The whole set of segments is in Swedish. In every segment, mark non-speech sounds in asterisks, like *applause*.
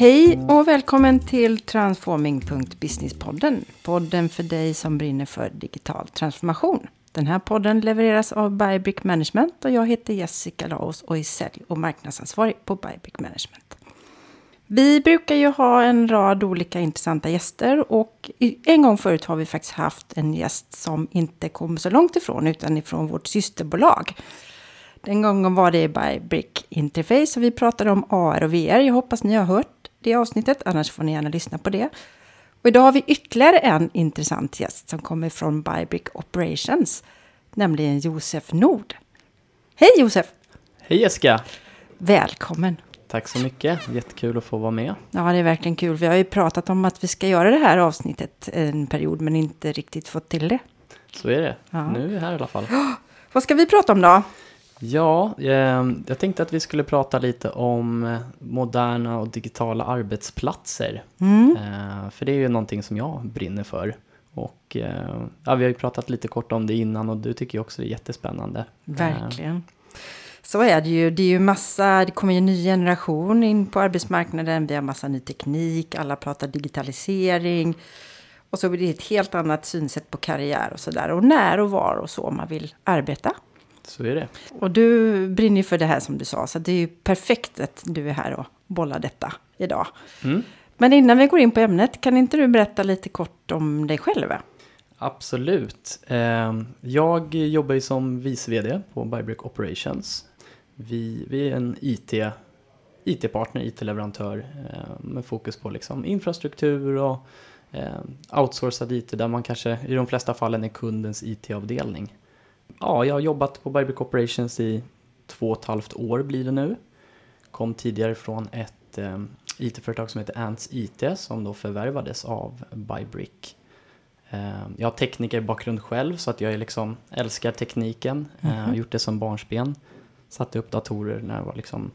Hej och välkommen till Transforming.businesspodden. Podden för dig som brinner för digital transformation. Den här podden levereras av Bybrick Management och jag heter Jessica Laos och är sälj och marknadsansvarig på Bybrick Management. Vi brukar ju ha en rad olika intressanta gäster och en gång förut har vi faktiskt haft en gäst som inte kom så långt ifrån utan ifrån vårt systerbolag. Den gången var det Bybrick Interface och vi pratade om AR och VR. Jag hoppas ni har hört det avsnittet, annars får ni gärna lyssna på det. Och idag har vi ytterligare en intressant gäst som kommer från Bybrick Operations, nämligen Josef Nord. Hej Josef! Hej Jessica! Välkommen! Tack så mycket, jättekul att få vara med. Ja, det är verkligen kul. Vi har ju pratat om att vi ska göra det här avsnittet en period, men inte riktigt fått till det. Så är det. Ja. Nu är vi här i alla fall. *gasps* Vad ska vi prata om då? Ja, eh, jag tänkte att vi skulle prata lite om moderna och digitala arbetsplatser. Mm. Eh, för det är ju någonting som jag brinner för. Och ja, vi har ju pratat lite kort om det innan och du tycker ju också det är jättespännande. Verkligen. Så är det ju. Det är ju massa, det kommer ju en ny generation in på arbetsmarknaden. Vi har massa ny teknik, alla pratar digitalisering. Och så blir det ett helt annat synsätt på karriär och sådär. Och när och var och så man vill arbeta. Så är det. Och du brinner ju för det här som du sa, så det är ju perfekt att du är här och bollar detta idag. Mm. Men innan vi går in på ämnet, kan inte du berätta lite kort om dig själv? Absolut. Ehm, jag jobbar ju som vice vd på Bybrick Operations. Vi, vi är en IT, IT-partner, IT-leverantör eh, med fokus på liksom infrastruktur och eh, outsourcad IT där man kanske i de flesta fallen är kundens IT-avdelning ja, jag har jobbat på Bybrick Operations i två och ett halvt år blir det nu. Kom tidigare från ett eh, IT-företag som heter Ants IT som då förvärvades av Bybrick. Eh, jag har teknikerbakgrund själv så att jag liksom, älskar tekniken. Mm -hmm. eh, gjort det som barnsben. Satte upp datorer när jag var liksom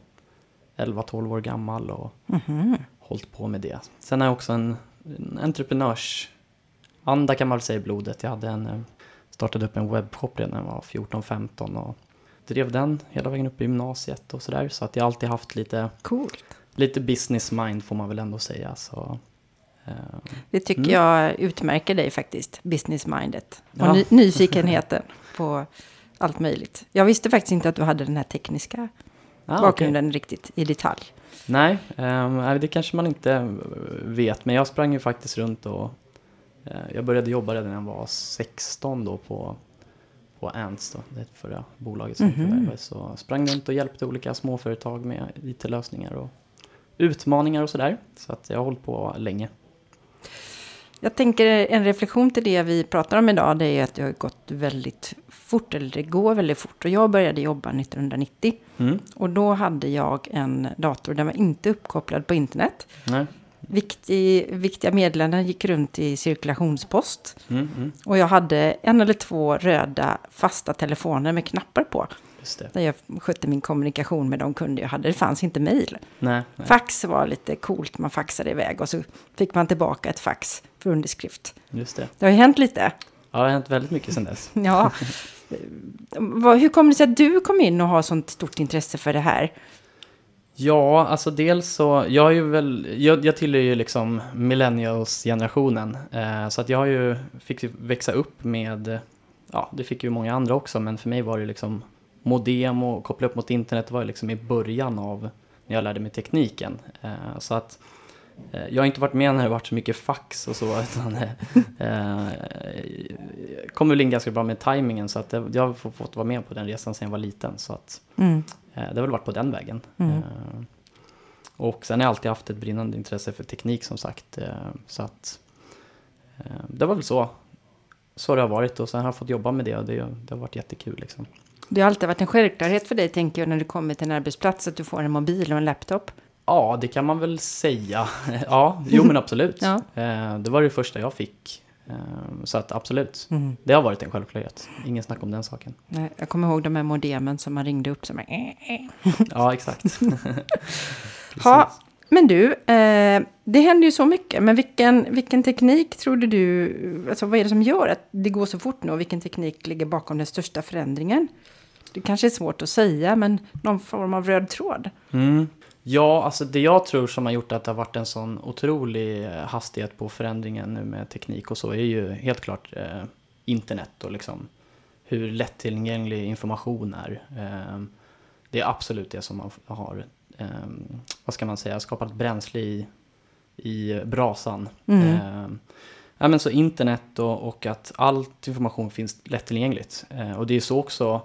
11-12 år gammal och mm -hmm. hållit på med det. Sen har jag också en, en entreprenörsanda kan man väl säga i blodet. Jag hade en eh, startade upp en webbshop redan när jag var 14-15 och drev den hela vägen upp i gymnasiet och sådär. Så att jag alltid haft lite, Coolt. lite business mind får man väl ändå säga. Så, eh, det tycker mm. jag utmärker dig faktiskt, business mindet. Och ja. ny, *laughs* nyfikenheten på allt möjligt. Jag visste faktiskt inte att du hade den här tekniska ah, bakgrunden okay. riktigt i detalj. Nej, eh, det kanske man inte vet. Men jag sprang ju faktiskt runt och jag började jobba redan när jag var 16 då på, på Ants, då, det förra bolaget som mm -hmm. Så sprang runt och hjälpte olika småföretag med IT-lösningar och utmaningar och sådär. Så att jag har hållit på länge. Jag tänker en reflektion till det vi pratar om idag, det är att det har gått väldigt fort, eller det går väldigt fort. Och jag började jobba 1990. Mm. Och då hade jag en dator, den var inte uppkopplad på internet. Nej. Viktig, viktiga meddelanden gick runt i cirkulationspost. Mm, mm. Och jag hade en eller två röda fasta telefoner med knappar på. Där jag skötte min kommunikation med de kunder jag hade. Det fanns inte mejl. Fax var lite coolt, man faxade iväg och så fick man tillbaka ett fax för underskrift. Just det. det har ju hänt lite. Ja, det har hänt väldigt mycket sedan dess. *laughs* ja. Hur kommer det sig att du kom in och har sånt stort intresse för det här? Ja, alltså dels så, jag är ju väl, jag, jag tillhör ju liksom millennials-generationen. Eh, så att jag har ju, fick växa upp med, ja det fick ju många andra också, men för mig var det liksom modem och koppla upp mot internet var ju liksom i början av när jag lärde mig tekniken. Eh, så att eh, jag har inte varit med när det varit så mycket fax och så, *laughs* utan eh, eh kom väl in ganska bra med tajmingen så att jag har fått vara med på den resan sedan jag var liten. Så att, mm. Eh, det har väl varit på den vägen. Mm. Eh, och sen har jag alltid haft ett brinnande intresse för teknik som sagt. Eh, så att det var väl så. Så det har varit och sen har jag fått jobba med det och det, det har varit jättekul liksom. Det har alltid varit en självklarhet för dig, tänker jag, när du kommer till en arbetsplats, att du får en mobil och en laptop. Ja, det kan man väl säga. *laughs* Ja, jo men absolut. *laughs* ja. Det var det första jag fick så att absolut, mm. det har varit en självklarhet. Ingen snack om den saken. Nej, jag kommer ihåg de här modemen som man ringde upp som. Ja, exakt. *laughs* ja, men du, eh, det händer ju så mycket. Men vilken, vilken teknik trodde du, alltså vad är det som gör att det går så fort nu? Och vilken teknik ligger bakom den största förändringen? Det kanske är svårt att säga, men någon form av röd tråd. Mm. Ja, alltså det jag tror som har gjort att det har varit en sån otrolig eh, hastighet på förändringen nu med teknik och så är ju helt klart eh, internet och liksom hur lättillgänglig information är. Eh, det är absolut det som har, eh, vad ska man säga, skapat bränsle i, i brasan. Mm. Eh, ja, men så internet och, och att all information finns lättillgängligt. Eh, och det är så också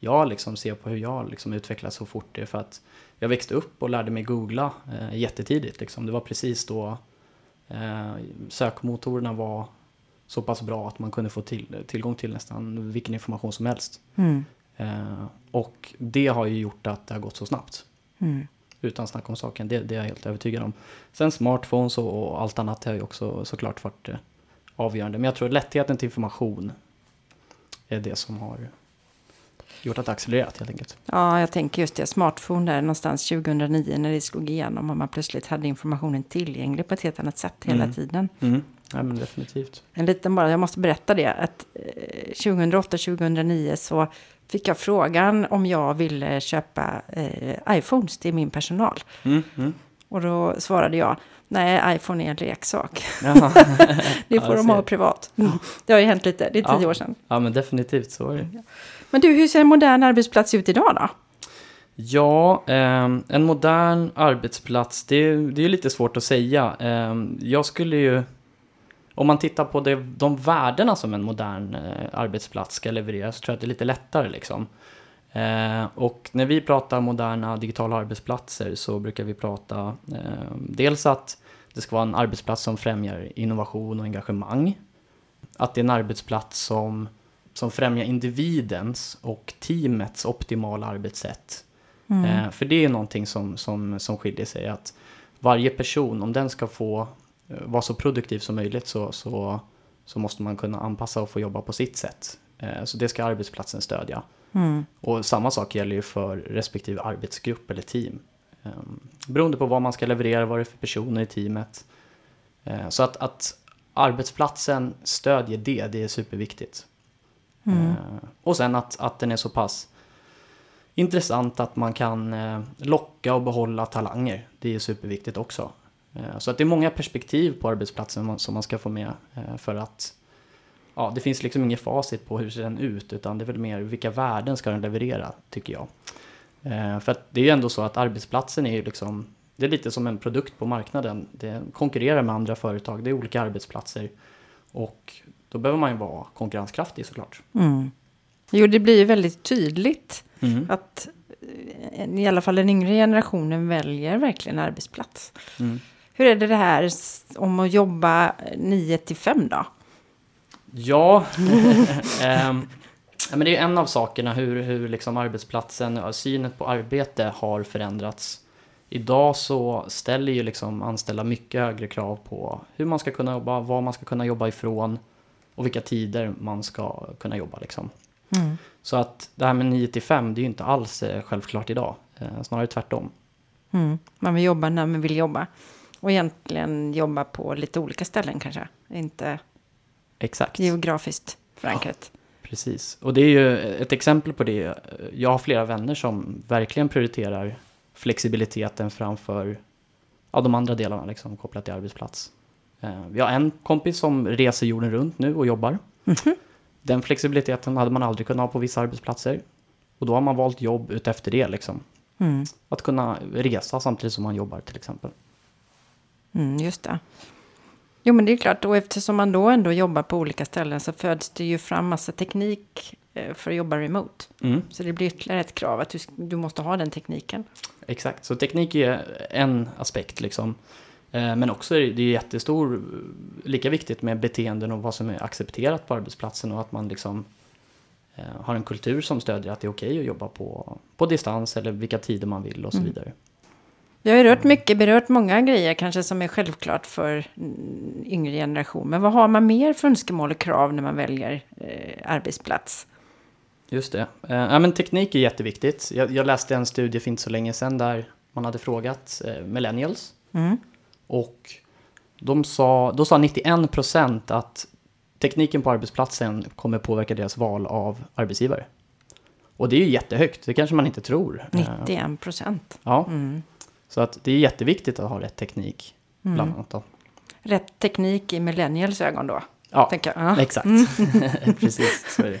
jag liksom ser på hur jag liksom utvecklas så fort. Det är för att jag växte upp och lärde mig googla eh, jättetidigt. Liksom. Det var precis då eh, sökmotorerna var så pass bra att man kunde få till, tillgång till nästan vilken information som helst. Mm. Eh, och det har ju gjort att det har gått så snabbt. Mm. Utan snack om saken, det, det är jag helt övertygad om. Sen smartphones och, och allt annat har ju också såklart varit eh, avgörande. Men jag tror lättheten till information är det som har gjort att det accelererat helt enkelt. Ja, jag tänker just det. Smartphone där någonstans 2009 när det slog igenom och man plötsligt hade informationen tillgänglig på ett helt annat sätt hela Mm. tiden. Mm. Ja, men definitivt. En liten bara, jag måste berätta det, att eh, 2008-2009 så fick jag frågan om jag ville köpa eh, iPhones till min personal. Mm. Mm. Och då svarade jag, nej, iPhone är en leksak. *laughs* Det Ja, får jag de ha privat. Det har ju hänt lite, det är tio Ja. år sedan. ja, men definitivt så är det. Men du, hur ser en modern arbetsplats ut idag då? Ja, eh, en modern arbetsplats, det, är- det är lite svårt att säga. Eh, jag skulle ju, om man tittar på det, de värdena som en modern eh, arbetsplats ska leverera så tror jag att det är lite lättare liksom. Eh, och när vi pratar moderna digitala arbetsplatser så brukar vi prata eh, dels att det ska vara en arbetsplats som främjar innovation och engagemang. Att det är en arbetsplats som, som främjar individens och teamets optimala arbetssätt. Mm. Eh, för det är någonting som, som, som skiljer sig. Att varje person, om den ska få eh, vara så produktiv som möjligt så, så, så måste man kunna anpassa och få jobba på sitt sätt. Eh, så det ska arbetsplatsen stödja. Mm. Och samma sak gäller ju för respektive arbetsgrupp eller team. Eh, beroende på vad man ska leverera, vad det är för personer i teamet. Eh, så att, att arbetsplatsen stödjer det, det är superviktigt. Mm. Eh, och sen att, att den är så pass intressant att man kan eh, locka och behålla talanger. Det är superviktigt också. Eh, så att det är många perspektiv på arbetsplatsen som man ska få med för att ja, det finns liksom inget facit på hur ser den ut utan det är väl mer vilka värden ska den leverera tycker jag. För att det är ju ändå så att arbetsplatsen är ju liksom det är lite som en produkt på marknaden. Det konkurrerar med andra företag, det är olika arbetsplatser och då behöver man ju vara konkurrenskraftig såklart. Mm. Jo, det blir ju väldigt tydligt Mm. att eh, i alla fall den yngre generationen väljer verkligen arbetsplats. Mm. Hur är det det här om att jobba 9 till 5 då? Ja, *laughs* ja, men det är en av sakerna hur, hur liksom arbetsplatsen, ja, synet på arbete har förändrats. Idag så ställer ju liksom anställda mycket högre krav på hur man ska kunna jobba, vad man ska kunna jobba ifrån och vilka tider man ska kunna jobba. Liksom. Mm. Så att det här med 9 till 5, det är ju inte alls eh, självklart idag. Eh, snarare tvärtom. Mm. Man vill jobba när man vill jobba. Och egentligen jobba på lite olika ställen kanske. Inte Exakt. geografiskt förankrat. Precis, och det är ju ett exempel på det. Jag har flera vänner som verkligen prioriterar flexibiliteten framför ja, de andra delarna liksom, kopplat till arbetsplats. Eh, Vi har en kompis som reser jorden runt nu och jobbar. Mhm. Den flexibiliteten hade man aldrig kunnat ha på vissa arbetsplatser. Och då har man valt jobb utefter det. Liksom. Mm. Att kunna resa samtidigt som man jobbar till exempel. Mm, just det. Jo, men det är klart. Och eftersom man då ändå jobbar på olika ställen så föds det ju fram massa teknik eh, för att jobba remote. Mm. Så det blir ytterligare ett krav att du, du måste ha den tekniken. Exakt, så teknik är en aspekt liksom. Eh, Men också det är jättestor, lika viktigt med beteenden och vad som är accepterat på arbetsplatsen och att man liksom eh, har en kultur som stödjer att det är okej att jobba på, på distans eller vilka tider man vill och så Mm. vidare. Vi har ju rört mycket, berört många grejer kanske som är självklart för mm, yngre generation. Men vad har man mer för önskemål och krav när man väljer eh, arbetsplats? Just det. Eh, Ja, men teknik är jätteviktigt. Jag, jag läste en studie för inte så länge sedan där man hade frågat eh, millennials Mm. Och de sa, då sa 91% att tekniken på arbetsplatsen kommer påverka deras val av arbetsgivare. Och det är ju jättehögt, det kanske man inte tror. Eh, 91 procent. Ja, Mm. Så att det är jätteviktigt att ha rätt teknik, bland Mm. annat. Då. Rätt teknik i millennials ögon då, Ja. Ja. exakt. *laughs* Precis, så är det.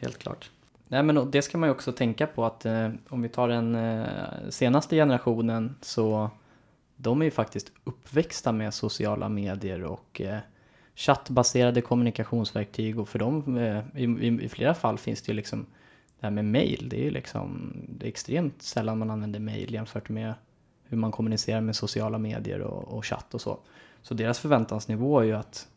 Helt klart. Nej, men det ska man ju också tänka på att eh, om vi tar den eh, senaste generationen så de är ju faktiskt uppväxta med sociala medier och eh, chattbaserade kommunikationsverktyg och för dem eh, i, i, i flera fall finns det ju liksom det här med mail. Det är ju liksom det är extremt sällan man använder mail jämfört med hur man kommunicerar med sociala medier och, och chatt och så. Så deras förväntansnivå är ju att,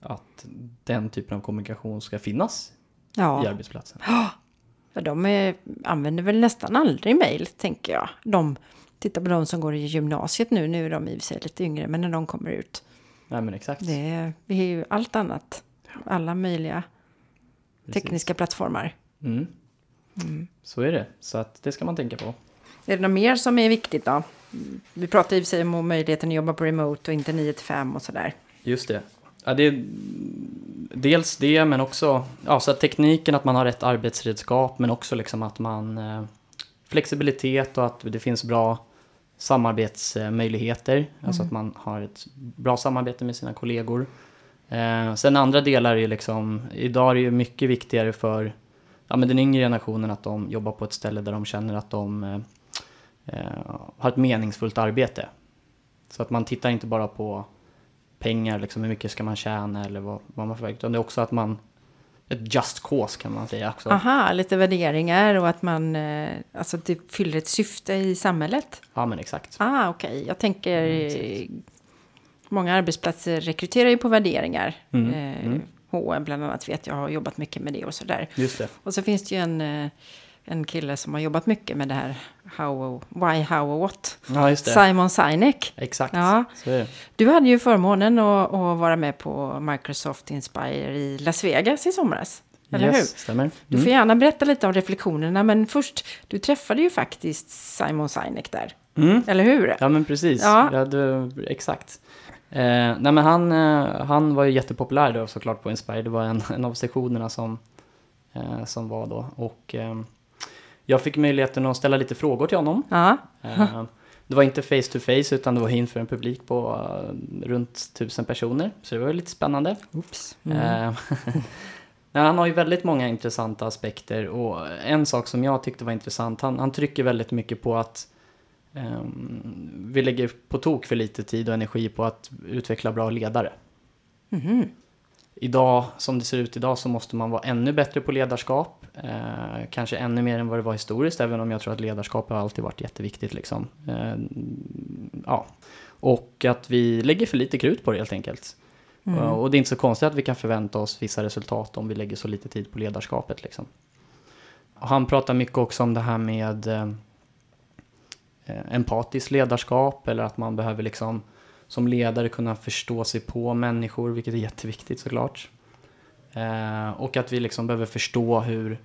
att den typen av kommunikation ska finnas i Ja, arbetsplatsen. *gasps* för de är, använder väl nästan aldrig mail, tänker jag. De, titta på de som går i gymnasiet nu, nu är de i och för sig lite yngre, men när de kommer ut. Nej men exakt. Det är, vi är ju allt annat. Alla möjliga Precis. tekniska plattformar. Mm. Så är det. Så att det ska man tänka på. Är det något mer som är viktigt då? Vi pratar i och för sig om möjligheten att jobba på remote och inte 9 till 5 och sådär. Just det. Ja, det är dels det, men också ja, så att tekniken, att man har rätt arbetsredskap, men också liksom att man eh, flexibilitet och att det finns bra samarbetsmöjligheter. Alltså att man har ett bra samarbete med sina kollegor. Eh, sen andra delar är ju liksom, idag är det ju mycket viktigare för ja, men den yngre generationen att de jobbar på ett ställe där de känner att de eh, eh, har ett meningsfullt arbete. Så att man tittar inte bara på pengar, liksom hur mycket ska man tjäna eller vad, vad man får, utan det är också att man, ett just cause kan man säga också. Aha, lite värderingar och att man, eh, alltså att det fyller ett syfte i samhället. Ja men exakt. Ah, okej. Jag tänker, Mm, många arbetsplatser rekryterar ju på värderingar. Mm, Eh, mm. H&M bland annat vet jag har jobbat mycket med det och sådär. Just det. Och så finns det ju en, eh, en kille som har jobbat mycket med det här how, why, how och what. Ja. Simon Sinek. Exakt. Ja. Du hade ju förmånen att, att vara med på Microsoft Inspire i Las Vegas i somras. Eller yes, hur? stämmer. Du får gärna berätta lite om reflektionerna, men först, du träffade ju faktiskt Simon Sinek där. Mm. Eller hur? Ja men precis, Ja. ja. du, exakt. Eh, nej men han, eh, han var ju jättepopulär då såklart på Inspire. Det var en, en av sessionerna som, eh, som var då. Och eh, jag fick möjligheten att ställa lite frågor till honom. Ja. Eh, det var inte face to face utan det var inför en publik på eh, runt tusen personer. Så det var lite spännande. Oops. Eh, *laughs* nej, han har ju väldigt många intressanta aspekter och en sak som jag tyckte var intressant, han, han trycker väldigt mycket på att ehm, vi lägger på tok för lite tid och energi på att utveckla bra ledare. Mhm. Idag, som det ser ut idag, så måste man vara ännu bättre på ledarskap. Eh, kanske ännu mer än vad det var historiskt, även om jag tror att ledarskap har alltid varit jätteviktigt. Liksom. Eh, ja. Och att vi lägger för lite krut på det helt enkelt. Mm. Eh, Och det är inte så konstigt att vi kan förvänta oss vissa resultat om vi lägger så lite tid på ledarskapet. Liksom. Och han pratar mycket också om det här med eh, eh, empatiskt ledarskap eller att man behöver liksom som ledare kunna förstå sig på människor, vilket är jätteviktigt såklart. Eh, och att vi liksom behöver förstå hur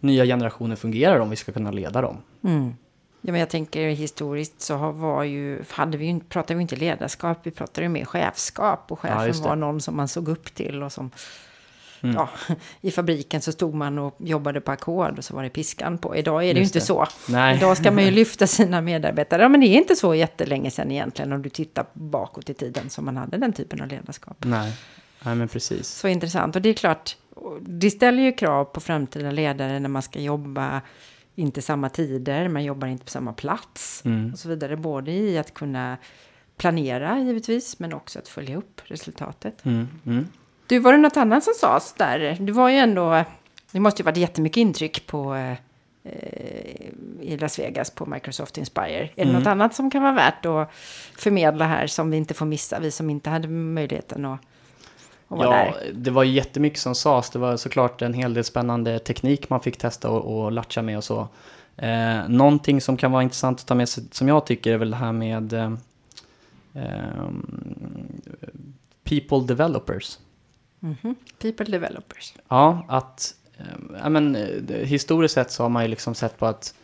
nya generationer fungerar om vi ska kunna leda dem. Mm. Ja, men jag tänker historiskt så var ju, hade vi pratade vi inte ledarskap, vi pratade ju mer chefskap. Och Ja, chefen det. var någon som man såg upp till och som... Mm. Ja, I fabriken så stod man och jobbade på ackord och så var det piskan på. Idag är det Just ju inte det. så. Nej, Idag ska man ju *laughs* lyfta sina medarbetare. Ja, men det är inte så jättelänge sedan egentligen om du tittar bakåt i tiden som man hade den typen av ledarskap. nej. nej men precis. Så intressant. Och det är klart, det ställer ju krav på framtida ledare när man ska jobba inte samma tider, man jobbar inte på samma plats Mm. och så vidare. Både i att kunna planera givetvis, men också att följa upp resultatet. Mm. Mm. Du, var det något annat som sades där? Du var ju ändå, det måste ju varit jättemycket intryck på eh, i Las Vegas på Microsoft Inspire. Är det Mm. något annat som kan vara värt att förmedla här som vi inte får missa, vi som inte hade möjligheten att, att vara Ja, där? det var jättemycket som sades. Det var såklart en hel del spännande teknik man fick testa och, och latcha med och så. Eh, någonting som kan vara intressant att ta med sig, som jag tycker, är väl det här med eh, ehm, people developers. Mhm. People developers. Ja, att eh, ja, men, eh, historiskt sett så har man ju liksom sett på att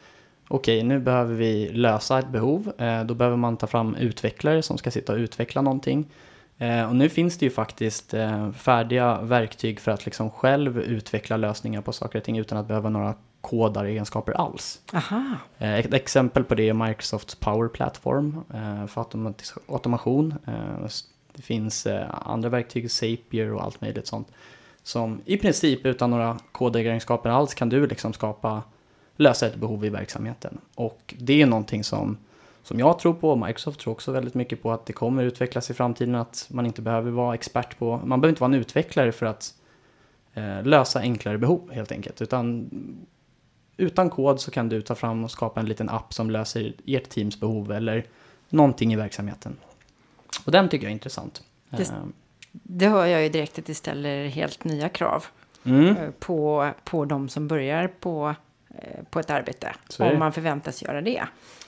okej, nu behöver vi lösa ett behov. Eh, då behöver man ta fram utvecklare som ska sitta och utveckla någonting. Eh, och nu finns det ju faktiskt färdiga verktyg för att liksom själv utveckla lösningar på saker och ting utan att behöva några kodaregenskaper alls. Aha. Ett exempel på det är Microsofts Power Platform för automation. Det finns eh, andra verktyg, Zapier och allt möjligt sånt. Som i princip utan några kodegenskaper alls kan du liksom skapa, lösa ett behov i verksamheten. Och det är någonting som, som jag tror på, Microsoft tror också väldigt mycket på att det kommer utvecklas i framtiden, att man inte behöver vara expert på, man behöver inte vara en utvecklare för att eh, lösa enklare behov helt enkelt. Utan utan kod så kan du ta fram och skapa en liten app som löser ert teams behov eller någonting i verksamheten. Och den tycker jag är intressant. Det- Eh, Det hör jag ju direkt att det ställer helt nya krav Mm, eh, på, på de som börjar på, eh, på ett arbete. Är. Om man förväntas göra det.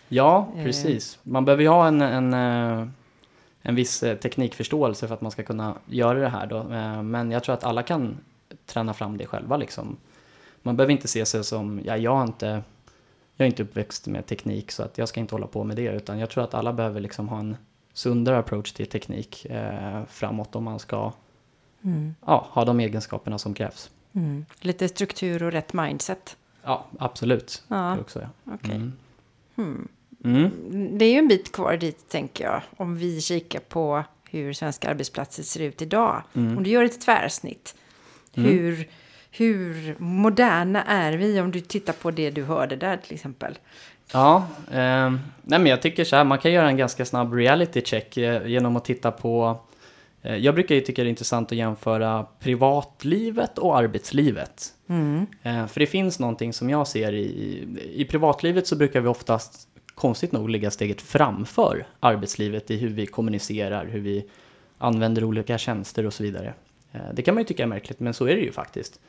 ja, Eh. precis. Man behöver ju ha en, en, en viss teknikförståelse för att man ska kunna göra det här då. Men jag tror att alla kan träna fram det själva liksom. Man behöver inte se sig som, ja, jag har inte, jag är inte uppväxt med teknik så att jag ska inte hålla på med det. Utan jag tror att alla behöver liksom ha en sundare approach till teknik eh, framåt om man ska Mm. ja, ha de egenskaperna som krävs. Mm. Lite struktur och rätt mindset. Ja, absolut. Ja, Det också, ja. okej. Mm. Hmm. Mm. Det är ju en bit kvar dit, tänker jag. Om vi kikar på hur svenska arbetsplatser ser ut idag. Mm. Om du gör ett tvärsnitt. Mm. Hur, hur moderna är vi? Om du tittar på det du hörde där till exempel. Ja, eh, nej men jag tycker så här, man kan göra en ganska snabb reality check eh, genom att titta på eh, jag brukar ju tycka det är intressant att jämföra privatlivet och arbetslivet. Mm. Eh, för det finns någonting som jag ser i, i privatlivet så brukar vi oftast konstigt nog ligga steget framför arbetslivet i hur vi kommunicerar, hur vi använder olika tjänster och så vidare. Det kan man ju tycka är märkligt, men så är det ju faktiskt.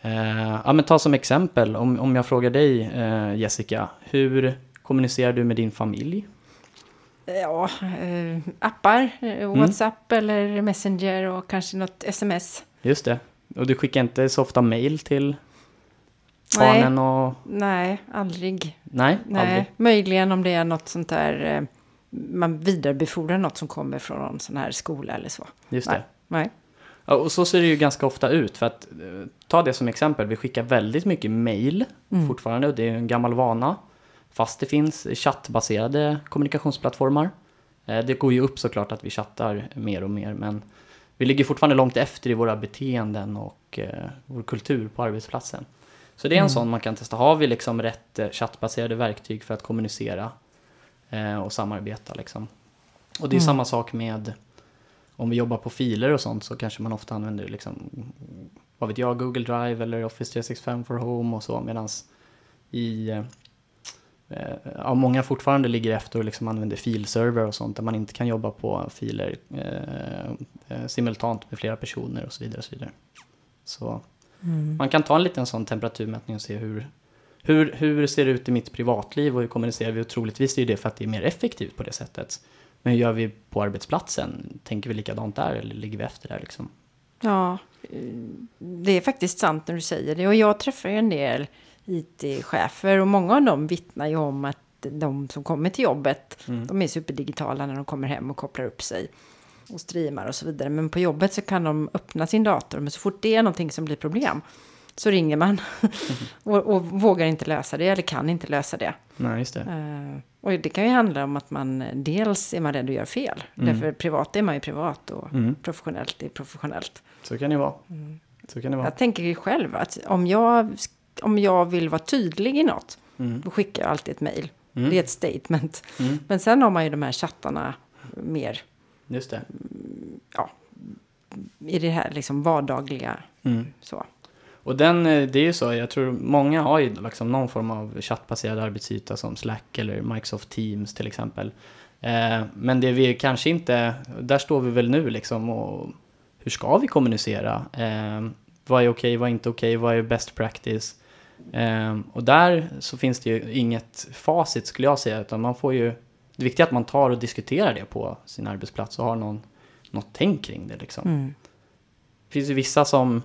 Eh, ja, men ta som exempel, om, om jag frågar dig eh, Jessica, hur kommunicerar du med din familj? Ja, eh, appar, eh, WhatsApp eller Messenger och kanske något sms. Just det. Och du skickar inte så ofta mail till Nej. barnen och... Nej, aldrig. Nej, Nej, aldrig. möjligen om det är något sånt där, eh, man vidarebefordrar något som kommer från någon sån här skola eller så. Just Nej. det. Nej. Och så ser det ju ganska ofta ut. För att eh, ta det som exempel, vi skickar väldigt mycket mail Mm. fortfarande och det är en gammal vana. Fast det finns chattbaserade kommunikationsplattformar. Eh, Det går ju upp såklart att vi chattar mer och mer men vi ligger fortfarande långt efter i våra beteenden och eh, vår kultur på arbetsplatsen. Så det är en Mm. sån man kan testa. Har vi liksom rätt chattbaserade verktyg för att kommunicera och samarbeta liksom? Och det är Mm. samma sak med om vi jobbar på filer och sånt så kanske man ofta använder liksom, vad vet jag, Google Drive eller Office 365 for Home och så medan i eh, eh, ja, många fortfarande ligger efter och liksom använder filserver och sånt där man inte kan jobba på filer eh, eh, simultant med flera personer och så vidare. Och så vidare. Så Mm. man kan ta en liten sån temperaturmätning och se hur, hur, hur ser det ut i mitt privatliv och hur kommunicerar vi? Och troligtvis är det för att det är mer effektivt på det sättet. Men hur gör vi på arbetsplatsen? Tänker vi likadant där eller ligger vi efter där liksom? Ja, eh, det är faktiskt sant när du säger det. Och jag träffar ju en del IT-chefer och många av dem vittnar ju om att de som kommer till jobbet, Mm. de är superdigitala när de kommer hem och kopplar upp sig och streamar och så vidare. Men på jobbet så kan de öppna sin dator, men så fort det är någonting som blir problem så ringer man *laughs* och, och vågar inte lösa det eller kan inte lösa det. Nej, just det. Eh, och det kan ju handla om att man dels är man rädd att göra fel. Mm. Därför privat är man ju privat och Mm. professionellt är professionellt. Så kan det vara. Så kan det vara. Jag tänker ju själv att om jag, om jag vill vara tydlig i något, Mm. då skickar jag alltid ett mejl. Mm. Det är ett statement. Mm. Men sen har man ju de här chattarna mer Just det. i det här liksom vardagliga. Mm. Så. Och den, eh, det är ju så, jag tror många har ju liksom någon form av chattbaserad arbetsyta som Slack eller Microsoft Teams till exempel. Eh, men det vi kanske inte, där står vi väl nu liksom och hur ska vi kommunicera? Eh, vad är okej, vad är inte okej, vad är best practice? Eh, och där så finns det ju inget facit skulle jag säga, utan man får ju, det viktiga är att man tar och diskuterar det på sin arbetsplats och har någon, något tänk kring det liksom. Mm. Det finns ju vissa som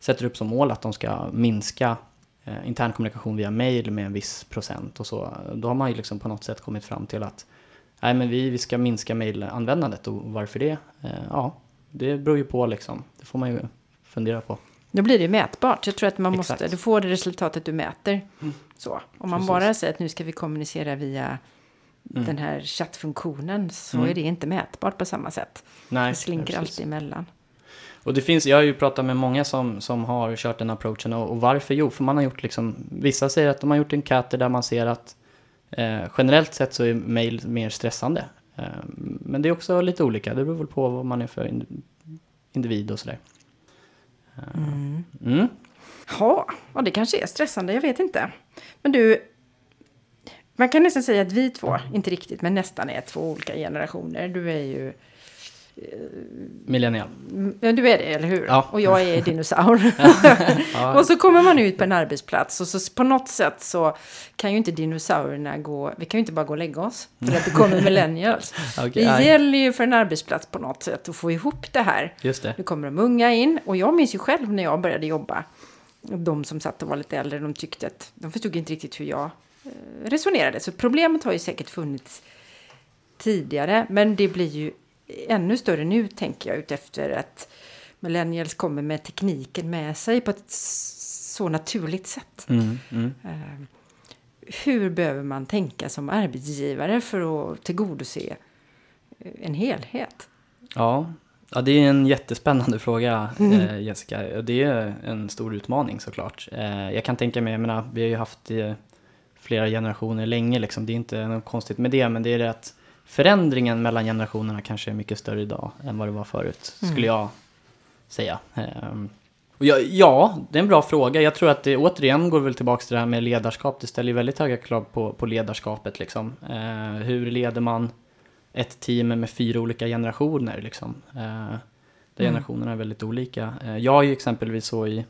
sätter upp som mål att de ska minska eh, intern kommunikation via mail med en viss procent och så. Då har man ju liksom på något sätt kommit fram till att nej, men vi, vi ska minska mailanvändandet och varför det? Eh, ja, det beror ju på liksom. Det får man ju fundera på. Då blir det mätbart. Jag tror att man Exakt. måste, du får det resultatet du mäter. Mm. Så. Om man Precis. bara säger att nu ska vi kommunicera via Mm. den här chattfunktionen så Mm. är det inte mätbart på samma sätt. Nej, det slinker alltid emellan. Och det finns, jag har ju pratat med många som, som har kört den approachen och, och varför? Jo, för man har gjort liksom, vissa säger att de har gjort enkäter där man ser att eh, generellt sett så är mail mer stressande. Eh, men det är också lite olika, det beror väl på vad man är för in, individ och sådär. Eh, Mm. Mm. Ja, det kanske är stressande, jag vet inte. Men du, man kan nästan säga att vi två, inte riktigt, men nästan är två olika generationer. Du är ju, Millennial. ja, du är det, eller hur? Ja. Och jag är dinosaur. *laughs* Ja, *laughs* Och så kommer man ut på en arbetsplats och så på något sätt så kan ju inte dinosaurierna gå, vi kan ju inte bara gå och lägga oss för att det *laughs* kommer millennials. okej, Det nej, gäller ju för en arbetsplats på något sätt att få ihop det här. Just det. Nu kommer de unga in och jag minns ju själv när jag började jobba. De som satt och var lite äldre, de tyckte att de förstod inte riktigt hur jag eh, resonerade. Så problemet har ju säkert funnits tidigare, men det blir ju ännu större nu tänker jag utefter att millennials kommer med tekniken med sig på ett så naturligt sätt. Mm, mm. Eh, Hur behöver man tänka som arbetsgivare för att tillgodose eh, en helhet? Ja. ja, det är en jättespännande *laughs* fråga Mm. eh, Jessica. Det är en stor utmaning såklart. Eh, jag kan tänka mig, jag menar, vi har ju haft flera generationer länge liksom. Det är inte något konstigt med det, men det är det att förändringen mellan generationerna kanske är mycket större idag än vad det var förut, Mm. skulle jag säga. Ehm, och ja, ja, det är en bra fråga. Jag tror att det återigen går väl tillbaka till det här med ledarskap. Det ställer ju väldigt höga krav på, på ledarskapet liksom. Eh, hur leder man ett team med fyra olika generationer liksom. Eh, där Mm. generationerna är väldigt olika. Eh, jag är ju exempelvis så i,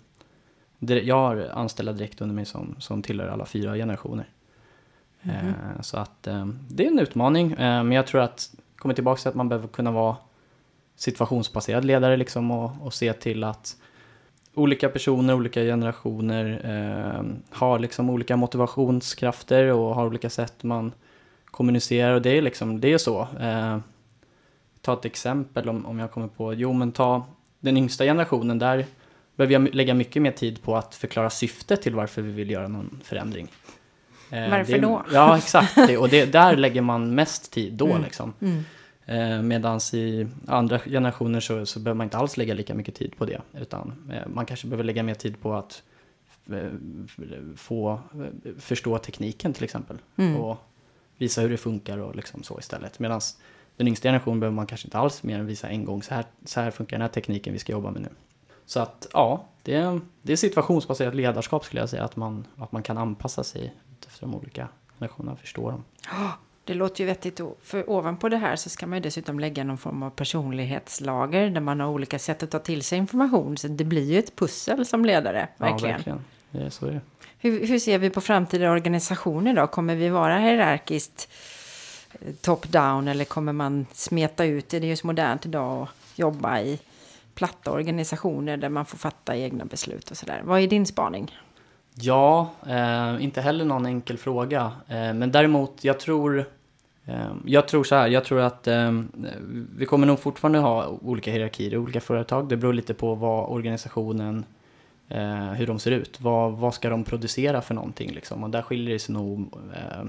jag har anställda direkt under mig som, som tillhör alla fyra generationer. Mm-hmm. Eh, så att eh, det är en utmaning, eh, men jag tror att, kommer tillbaka till att man behöver kunna vara situationsbaserad ledare liksom och, och se till att olika personer, olika generationer eh, har liksom olika motivationskrafter och har olika sätt man kommunicerar och det är liksom, det är så. Eh, ta ett exempel om, om jag kommer på, jo men ta den yngsta generationen, där behöver jag lägga mycket mer tid på att förklara syftet till varför vi vill göra någon förändring. Eh, Varför det, då? Ja, exakt. Det, och det, där *laughs* lägger man mest tid då Mm. liksom. Mm. Eh, Medan i andra generationer så, så behöver man inte alls lägga lika mycket tid på det. Utan eh, man kanske behöver lägga mer tid på att få förstå tekniken till exempel. Mm. Och visa hur det funkar och liksom så istället. Medan den yngsta generationen behöver man kanske inte alls mer än visa en gång. Så här, så här funkar den här tekniken vi ska jobba med nu. Så att ja, det är, det är situationsbaserat ledarskap skulle jag säga. Att man, att man kan anpassa sig efter de olika generationerna och förstå dem. Det låter ju vettigt. För ovanpå det här så ska man ju dessutom lägga någon form av personlighetslager där man har olika sätt att ta till sig information. Så det blir ju ett pussel som ledare, verkligen. Ja, verkligen. Det är så är det. Hur, hur ser vi på framtida organisationer då? Kommer vi vara hierarkiskt eh, top-down eller kommer man smeta ut det? Det är ju så modernt idag att jobba i platta organisationer där man får fatta egna beslut och sådär. Vad är din spaning? Ja, eh, inte heller någon enkel fråga. Eh, men däremot, jag tror, eh, jag tror så här, jag tror att eh, vi kommer nog fortfarande ha olika hierarkier i olika företag. Det beror lite på vad organisationen, eh, hur de ser ut. Vad, vad ska de producera för någonting liksom? Och där skiljer det sig nog eh,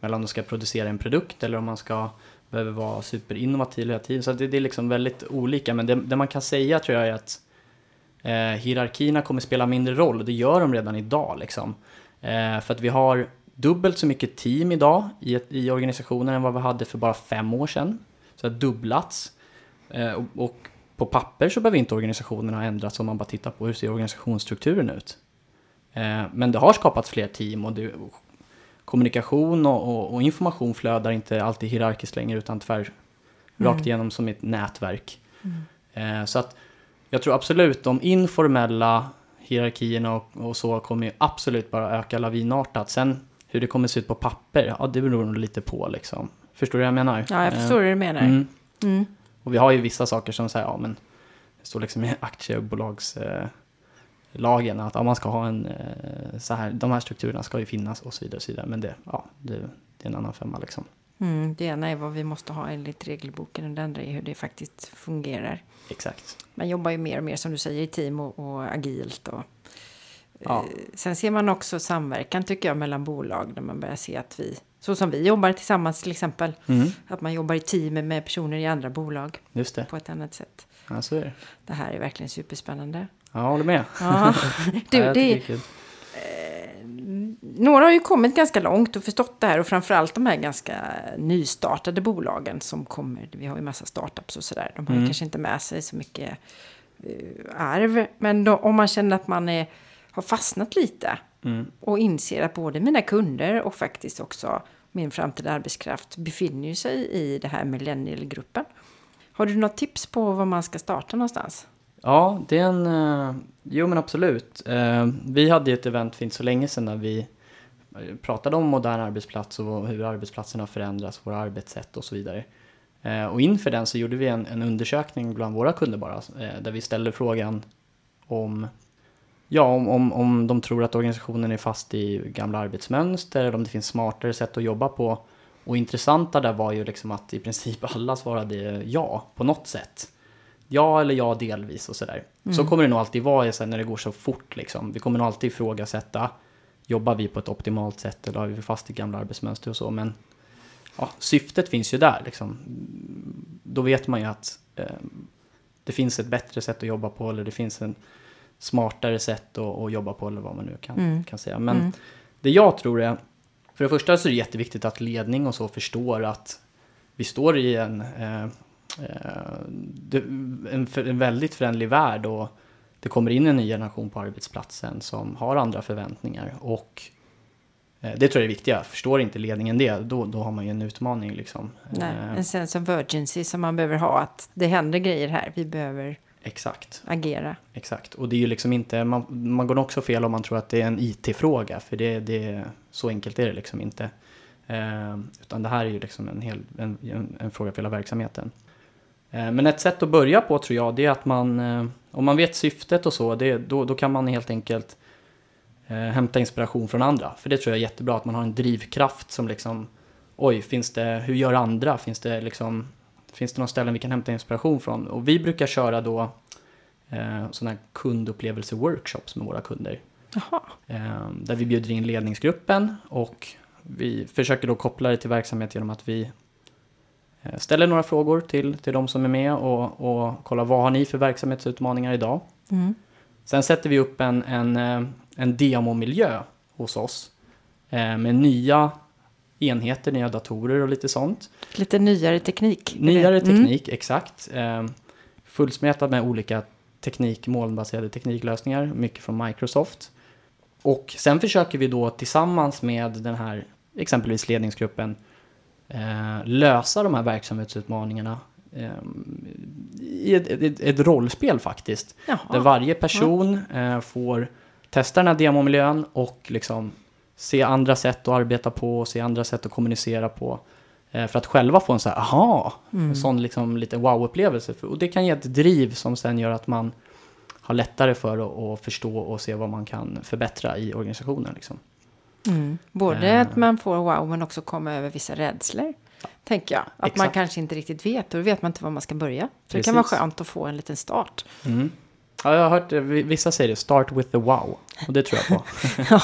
mellan om de ska producera en produkt eller om man ska behöver vara superinnovativ hela tiden. Så det, det är liksom väldigt olika. Men det, det man kan säga tror jag är att eh, hierarkierna kommer spela mindre roll och det gör de redan idag. Liksom. Eh, för att vi har dubbelt så mycket team idag i, i organisationen än vad vi hade för bara fem år sedan. Så det har dubblats. Eh, och, och på papper så behöver inte organisationen ha ändrats om man bara tittar på hur ser organisationsstrukturen ut. Eh, men det har skapats fler team och det, kommunikation och, och, information flödar inte alltid hierarkiskt längre utan tvär Mm. rakt igenom som ett nätverk. Eh, så att jag tror absolut de informella hierarkierna och, och så kommer ju absolut bara öka lavinartat. Sen hur det kommer se ut på papper, ja det beror nog lite på liksom. Förstår du vad jag menar? Ja, jag förstår hur du menar. Eh, mm. Mm. Och vi har ju vissa saker som säger, ja men det står liksom i aktiebolagslagen eh, att ja, man ska ha en eh, så här, de här strukturerna ska ju finnas och så vidare. Och så vidare. Men det, ja, det, det är en annan femma liksom. Mm, det ena är vad vi måste ha enligt regelboken och det andra är hur det faktiskt fungerar. Exakt. Man jobbar ju mer och mer som du säger i team och, och agilt. Och, Ja. eh, sen ser man också samverkan tycker jag mellan bolag när man börjar se att vi, så som vi jobbar tillsammans till exempel, Mm, att man jobbar i team med personer i andra bolag just det. på ett annat sätt. Ja, så är det. Det här är verkligen superspännande. Ja, jag håller med. Ja. *laughs* Du, det, tycker det är. Några har ju kommit ganska långt och förstått det här och framförallt de här ganska nystartade bolagen som kommer. Vi har ju massa startups och sådär. De har ju Mm. kanske inte med sig så mycket eh, arv. Men då, om man känner att man är, har fastnat lite Mm. och inser att både mina kunder och faktiskt också min framtida arbetskraft befinner sig i det här millennialgruppen. Har du något tips på var man ska starta någonstans? Ja, det är en... eh, jo, men absolut. Eh, vi hade ju ett event för inte så länge sedan där vi pratade om modern arbetsplats och hur arbetsplatserna förändras, våra arbetssätt och så vidare. Eh, och inför den så gjorde vi en, en undersökning bland våra kunder bara, eh, där vi ställde frågan om Ja, om, om, om de tror att organisationen är fast i gamla arbetsmönster eller om det finns smartare sätt att jobba på. Och intressanta där var ju liksom att i princip alla svarade ja på något sätt. Ja eller ja delvis och sådär. Så kommer det nog alltid vara när det går så fort liksom. Vi kommer nog alltid ifrågasätta. Jobbar vi på ett optimalt sätt eller har vi fast i gamla arbetsmönster och så. Men ja, syftet finns ju där liksom. Då vet man ju att eh, det finns ett bättre sätt att jobba på eller det finns en smartare sätt att, att jobba på eller vad man nu kan, Mm. kan säga. Men Mm. det jag tror är, för det första så är det jätteviktigt att ledning och så förstår att vi står i en, eh, eh, en, väldigt förändlig värld och det kommer in en ny generation på arbetsplatsen som har andra förväntningar och eh, det tror jag är viktiga. Förstår inte ledningen det, då, då har man ju en utmaning liksom. Nej, Eh, en sense of urgency som man behöver ha. Att det händer grejer här. Vi behöver exakt. agera. Exakt, och det är ju liksom inte, man, man går också fel om man tror att det är en IT-fråga, för det, det, så enkelt är det liksom inte. Eh, utan det här är ju liksom en, hel, en, en, en fråga för hela verksamheten. Eh, men ett sätt att börja på tror jag, det är att man, eh, om man vet syftet och så, det, då, då kan man helt enkelt eh, hämta inspiration från andra. För det tror jag är jättebra, att man har en drivkraft som liksom, oj, finns det, hur gör andra? Finns det liksom, finns det någon ställen vi kan hämta inspiration från? Och vi brukar köra då eh, sådana här kundupplevelser-workshops med våra kunder. Eh, där vi bjuder in ledningsgruppen och vi försöker då koppla det till verksamhet genom att vi ställer några frågor till, till de som är med och, och kollar vad har ni för verksamhetsutmaningar idag? Mm. Sen sätter vi upp en, en, eh, en demomiljö hos oss eh, med nya enheter, nya datorer och lite sånt. Lite nyare teknik. Nyare Mm. teknik, exakt. Eh, fullsmetad med olika teknik, molnbaserade tekniklösningar, mycket från Microsoft. Och sen försöker vi då tillsammans med den här, exempelvis ledningsgruppen, eh, lösa de här verksamhetsutmaningarna eh, i ett, ett, ett rollspel faktiskt. Jaha. Där varje person eh, får testa den här demomiljön och liksom se andra sätt att arbeta på, se andra sätt att kommunicera på. Eh, för att själva få en så här, aha, Mm. en sån liksom lite wow-upplevelse. Och det kan ge ett driv som sen gör att man har lättare för att, att förstå och se vad man kan förbättra i organisationen. Liksom. Mm. Både Eh. att man får wow men också komma över vissa rädslor. Tänker jag. Att man Exakt. kanske inte riktigt vet. Då vet man inte var man ska börja. Så det Precis. kan vara skönt att få en liten start. Mm. Ja, jag har hört, eh, vissa säger det, start with the wow. Och det tror jag på. *laughs*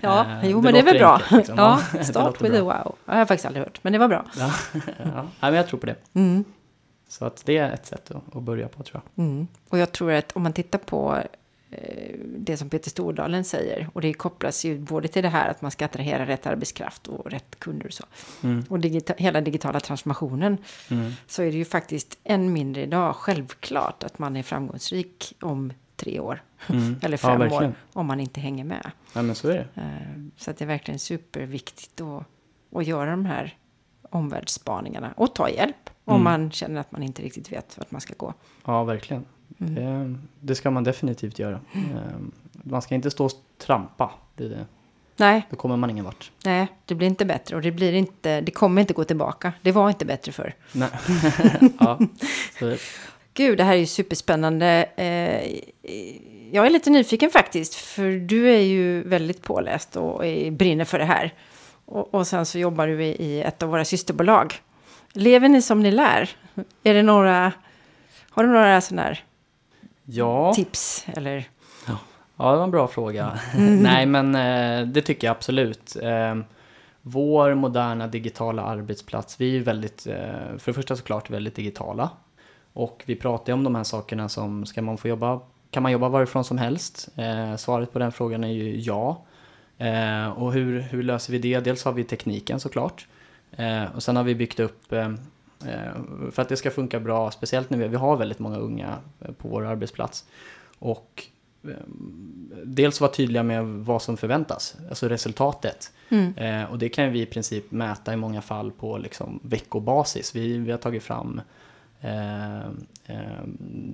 Ja, Eh, jo det men det är väl bra. enkelt, liksom. Ja, Ja, *laughs* det start with bra. wow. Jag har faktiskt aldrig hört, men det var bra. ja. *laughs* ja. Men jag tror på det. Mm. Så att det är ett sätt att, att börja på tror jag. Mm. Och jag tror att om man tittar på det som Peter Stordalen säger. Och det kopplas ju både till det här att man ska attrahera rätt arbetskraft och rätt kunder och så. Mm. Och digita- hela digitala transformationen. Mm. Så är det ju faktiskt än mindre idag självklart att man är framgångsrik om tre år. Mm. *laughs* Eller ja, fem verkligen. år. Om man inte hänger med. Ja, men så är det. Eh, Så det är verkligen superviktigt att, att göra de här omvärldsspaningarna. Och ta hjälp. Om Mm. man känner att man inte riktigt vet vart man ska gå. Ja, verkligen. Mm. Det, det ska man definitivt göra. Ehm, Man ska inte stå och trampa. Det, det, Nej, då kommer man ingen vart. nej, det blir inte bättre. Och det, blir inte, det kommer inte gå tillbaka. Det var inte bättre förr. Nej. *laughs* *laughs* ja, så. Gud, det här är ju superspännande. Eh, jag är lite nyfiken faktiskt, för du är ju väldigt påläst och brinner för det här. Och, och sen så jobbar du i ett av våra systerbolag. Lever ni som ni lär? Är det några, har du några sådana här Ja. tips? Eller? Ja, det var en bra fråga. *laughs* Nej, men eh, det tycker jag absolut. Eh, vår moderna digitala arbetsplats, vi är väldigt, eh, för det första såklart väldigt digitala. Och vi pratar ju om de här sakerna som, ska man få jobba, kan man jobba varifrån som helst? Eh, svaret på den frågan är ju ja. Och hur, hur löser vi det? Dels har vi tekniken såklart. Och sen har vi byggt upp, eh, eh, för att det ska funka bra, speciellt när vi, vi har väldigt många unga eh, på vår arbetsplats. Och eh, dels vara tydliga med vad som förväntas, alltså resultatet. Mm. Eh, och det kan vi i princip mäta i många fall på liksom veckobasis. Vi, vi har tagit fram eh, eh,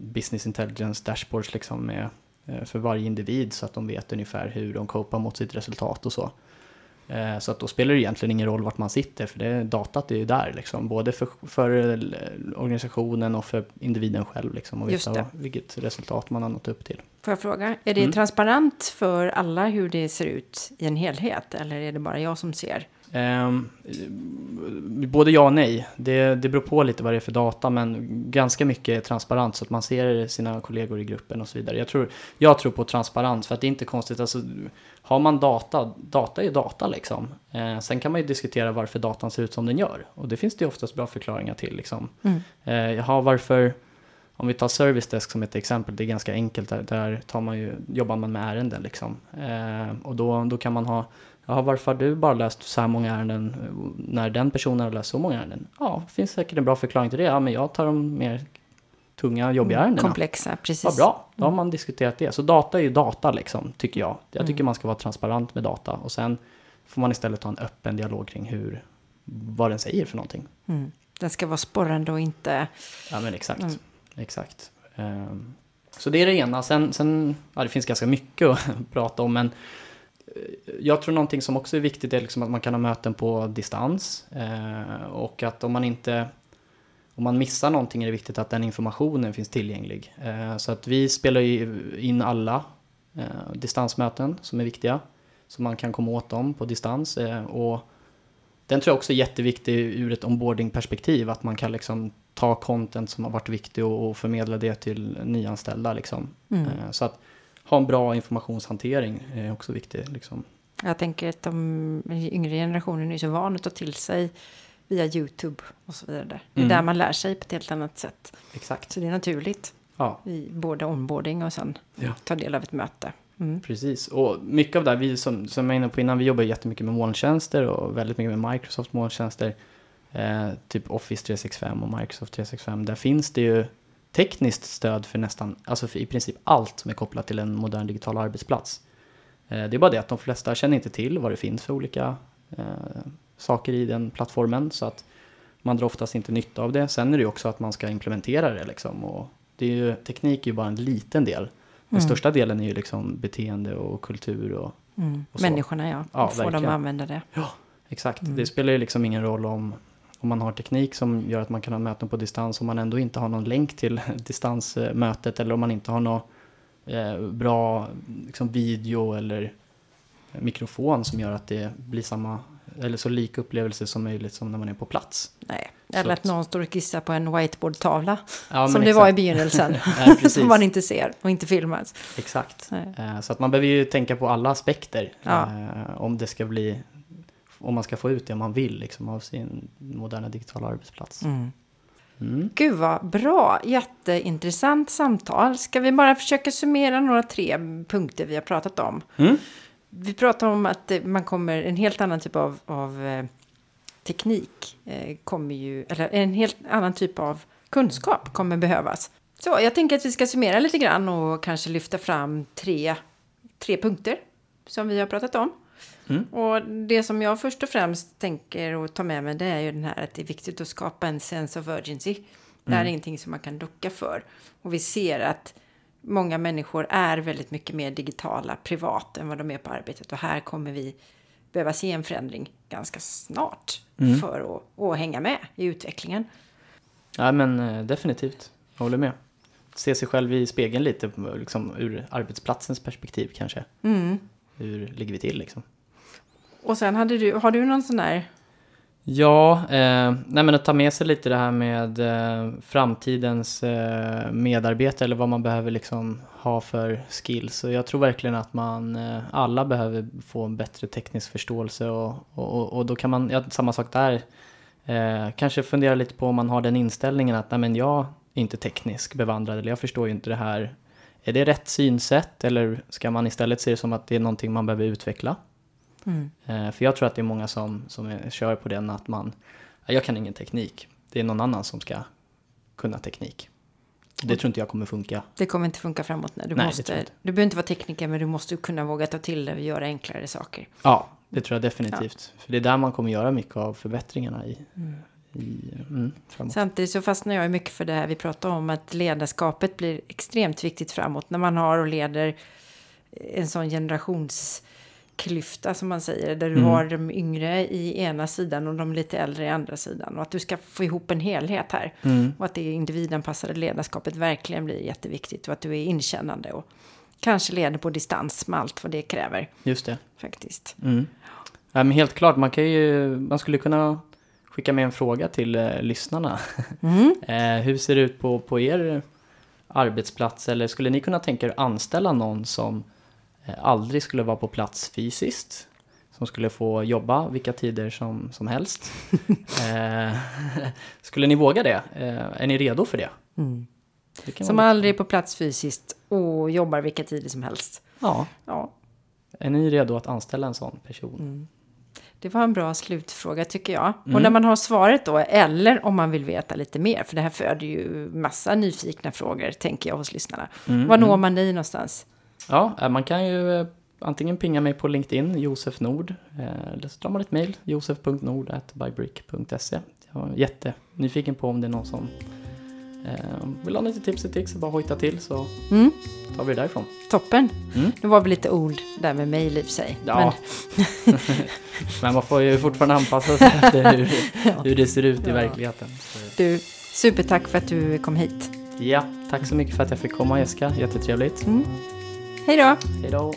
business intelligence dashboards liksom med, eh, för varje individ så att de vet ungefär hur de copar mot sitt resultat och så. Eh, så att då spelar det egentligen ingen roll vart man sitter för det, datat är ju där liksom. Både för, för eh, organisationen och för individen själv liksom. Och veta vad, vilket resultat man har nått upp till. Får jag fråga, är det Mm. transparent för alla hur det ser ut i en helhet? Eller är det bara jag som ser? Ehm, både ja och nej. Det, det beror på lite vad det är för data, men ganska mycket är transparent så att man ser sina kollegor i gruppen och så vidare. Jag tror, jag tror på transparens för att det är inte konstigt. Alltså, har man data, data är data liksom. Eh, sen kan man ju diskutera varför datan ser ut som den gör. Och det finns det ju oftast bra förklaringar till. Liksom. Mm. Eh, jaha, varför, om vi tar Service Desk som ett exempel, det är ganska enkelt. Där, där tar man ju, jobbar man med ärenden liksom. Eh, och då, då kan man ha Jaha, varför har du bara läst så här många ärenden eh, när den personen har läst så många ärenden? Ja, det finns säkert en bra förklaring till det. Ja, men jag tar de mer tunga, jobbiga ärendena. Komplexa, precis. Vad bra, då har man diskuterat det. Så data är ju data liksom, tycker jag. Jag tycker Mm. man ska vara transparent med data. Och sen får man istället ha en öppen dialog kring hur, vad den säger för någonting. Mm. Den ska vara sporrande och inte... Ja men exakt. Mm. exakt. Ehm, så det är det ena. Sen, sen ja, det finns ganska mycket att *laughs* prata om. Men jag tror någonting som också är viktigt är liksom att man kan ha möten på distans. Eh, och att om man inte om man missar någonting är det viktigt att den informationen finns tillgänglig. Eh, så att vi spelar in alla eh, distansmöten som är viktiga. Så man kan komma åt dem på distans. Eh, och den tror jag också är jätteviktig ur ett onboarding-perspektiv. Att man kan liksom ta content som har varit viktig och, och förmedla det till nyanställda. Liksom. Mm. Eh, så att ha en bra informationshantering är också viktigt. Liksom. Jag tänker att de yngre generationen är så van att ta till sig via YouTube och så vidare. Det är Mm. där man lär sig på ett helt annat sätt. Exakt. Så det är naturligt Ja, i både onboarding och sen Ja. ta del av ett möte. Mm. precis. Och mycket av det här, vi som, som jag var inne på innan, vi jobbar jättemycket med molntjänster och väldigt mycket med Microsoft molntjänster. Eh, typ Office 365 och Microsoft 365. Där finns det ju tekniskt stöd för nästan, alltså för i princip allt som är kopplat till en modern digital arbetsplats. Eh, det är bara det att de flesta känner inte till vad det finns för olika eh, saker i den plattformen. Så att man drar oftast inte nytta av det. Sen är det ju också att man ska implementera det liksom. Och det är ju, teknik är ju bara en liten del. Den Mm. största delen är ju liksom beteende och kultur och Mm. Och så. Människorna ja, Ja, får verkligen. att använda det. Exakt, Mm. det spelar ju liksom ingen roll om, om man har teknik som gör att man kan ha möten på distans om man ändå inte har någon länk till *laughs* distansmötet eller om man inte har någon eh, bra liksom, video eller mikrofon som gör att det blir samma eller så lik upplevelse som möjligt som när man är på plats. Nej. Eller att att- någon står och kissar på en whiteboardtavla. Ja, som det var i begynnelsen. *laughs* Nej, *laughs* som man inte ser och inte filmas. Exakt. Nej. Eh, Så att man behöver ju tänka på alla aspekter Ja. eh, om det ska bli om man ska få ut det man vill liksom, av sin moderna digitala arbetsplats. Mm. Mm. Gud vad bra, jätteintressant samtal. Ska vi bara försöka summera några tre punkter vi har pratat om? Mm. Vi pratar om att eh, man kommer, en helt annan typ av, av eh, teknik eh, kommer ju, eller en helt annan typ av kunskap kommer behövas. Så jag tänker att vi ska summera lite grann och kanske lyfta fram tre, tre punkter som vi har pratat om. Mm. Och det som jag först och främst tänker att ta med mig det är ju den här att det är viktigt att skapa en sense of urgency. Det här är Mm. ingenting som man kan ducka för. Och vi ser att många människor är väldigt mycket mer digitala privat än vad de är på arbetet. Och här kommer vi behöva se en förändring ganska snart Mm. för att, att hänga med i utvecklingen. Ja men eh, definitivt, jag håller med. Se sig själv i spegeln lite, liksom, ur arbetsplatsens perspektiv kanske. Mm. Hur ligger vi till liksom? Och sen hade du, har du någon sån där, Ja, eh, nej men att ta med sig lite det här med eh, framtidens eh, medarbetare eller vad man behöver liksom ha för skills. Och jag tror verkligen att man, eh, alla behöver få en bättre teknisk förståelse och, och, och då kan man, ja, samma sak där, eh, kanske fundera lite på om man har den inställningen att nej men jag är inte teknisk bevandrad eller jag förstår ju inte det här. Är det rätt synsätt eller ska man istället se det som att det är någonting man behöver utveckla? Mm. Eh, För jag tror att det är många som, som kör på den att man, "Ja, jag kan ingen teknik. Det är någon annan som ska kunna teknik. Det tror inte jag kommer funka. det kommer inte funka framåt. Nej. Du, Nej, måste, du behöver inte vara tekniker, men du måste kunna våga ta till det och göra enklare saker. Ja, det tror jag definitivt. För det är där man kommer göra mycket av förbättringarna i, i mm. Samtidigt så fastnar jag mycket för det här vi pratar om, att ledarskapet blir extremt viktigt framåt när man har och leder en sån generationsklyfta som man säger, där du Mm. har de yngre i ena sidan och de lite äldre i andra sidan. Och att du ska få ihop en helhet här. Mm. Och att det individanpassade ledarskapet verkligen blir jätteviktigt och att du är inkännande och kanske leder på distans med allt vad det kräver Just det. faktiskt. Mm. Ja, men helt klart, man, kan ju, man skulle kunna skicka med en fråga till eh, lyssnarna. Mm. *laughs* Eh, hur ser det ut på, på er arbetsplats? Eller skulle ni kunna tänka er att anställa någon som aldrig skulle vara på plats fysiskt? Som skulle få jobba vilka tider som, som helst? *laughs* eh, skulle ni våga det? Eh, är ni redo för det? Mm. det Som aldrig är på plats fysiskt och jobbar vilka tider som helst. Ja, Ja, är ni redo att anställa en sån person? det var en bra slutfråga tycker jag. Mm. Och när man har svaret då, eller om man vill veta lite mer, för det här föder ju massa nyfikna frågor, tänker jag hos lyssnarna. Mm, Var mm. når man dig någonstans? Ja, eh, man kan ju eh, antingen pinga mig på LinkedIn, Josef Nord, eh, eller så drar man ett mejl, josef.nord.bybrick.se. Jag är jättenyfiken på om det är någon som vill ha lite tips och tricks bara hojta till så Mm, tar vi det därifrån. toppen. Mm. Nu var vi lite ord där med mejl i och för sig. Ja. Men *laughs* man får ju fortfarande anpassa sig *laughs* efter hur, hur det ser ut i Ja. verkligheten. Så, Men du, supertack för att du kom hit. ja, tack så mycket för att jag fick komma Jessica, jättetrevligt. Mm. Hej då! Hej då!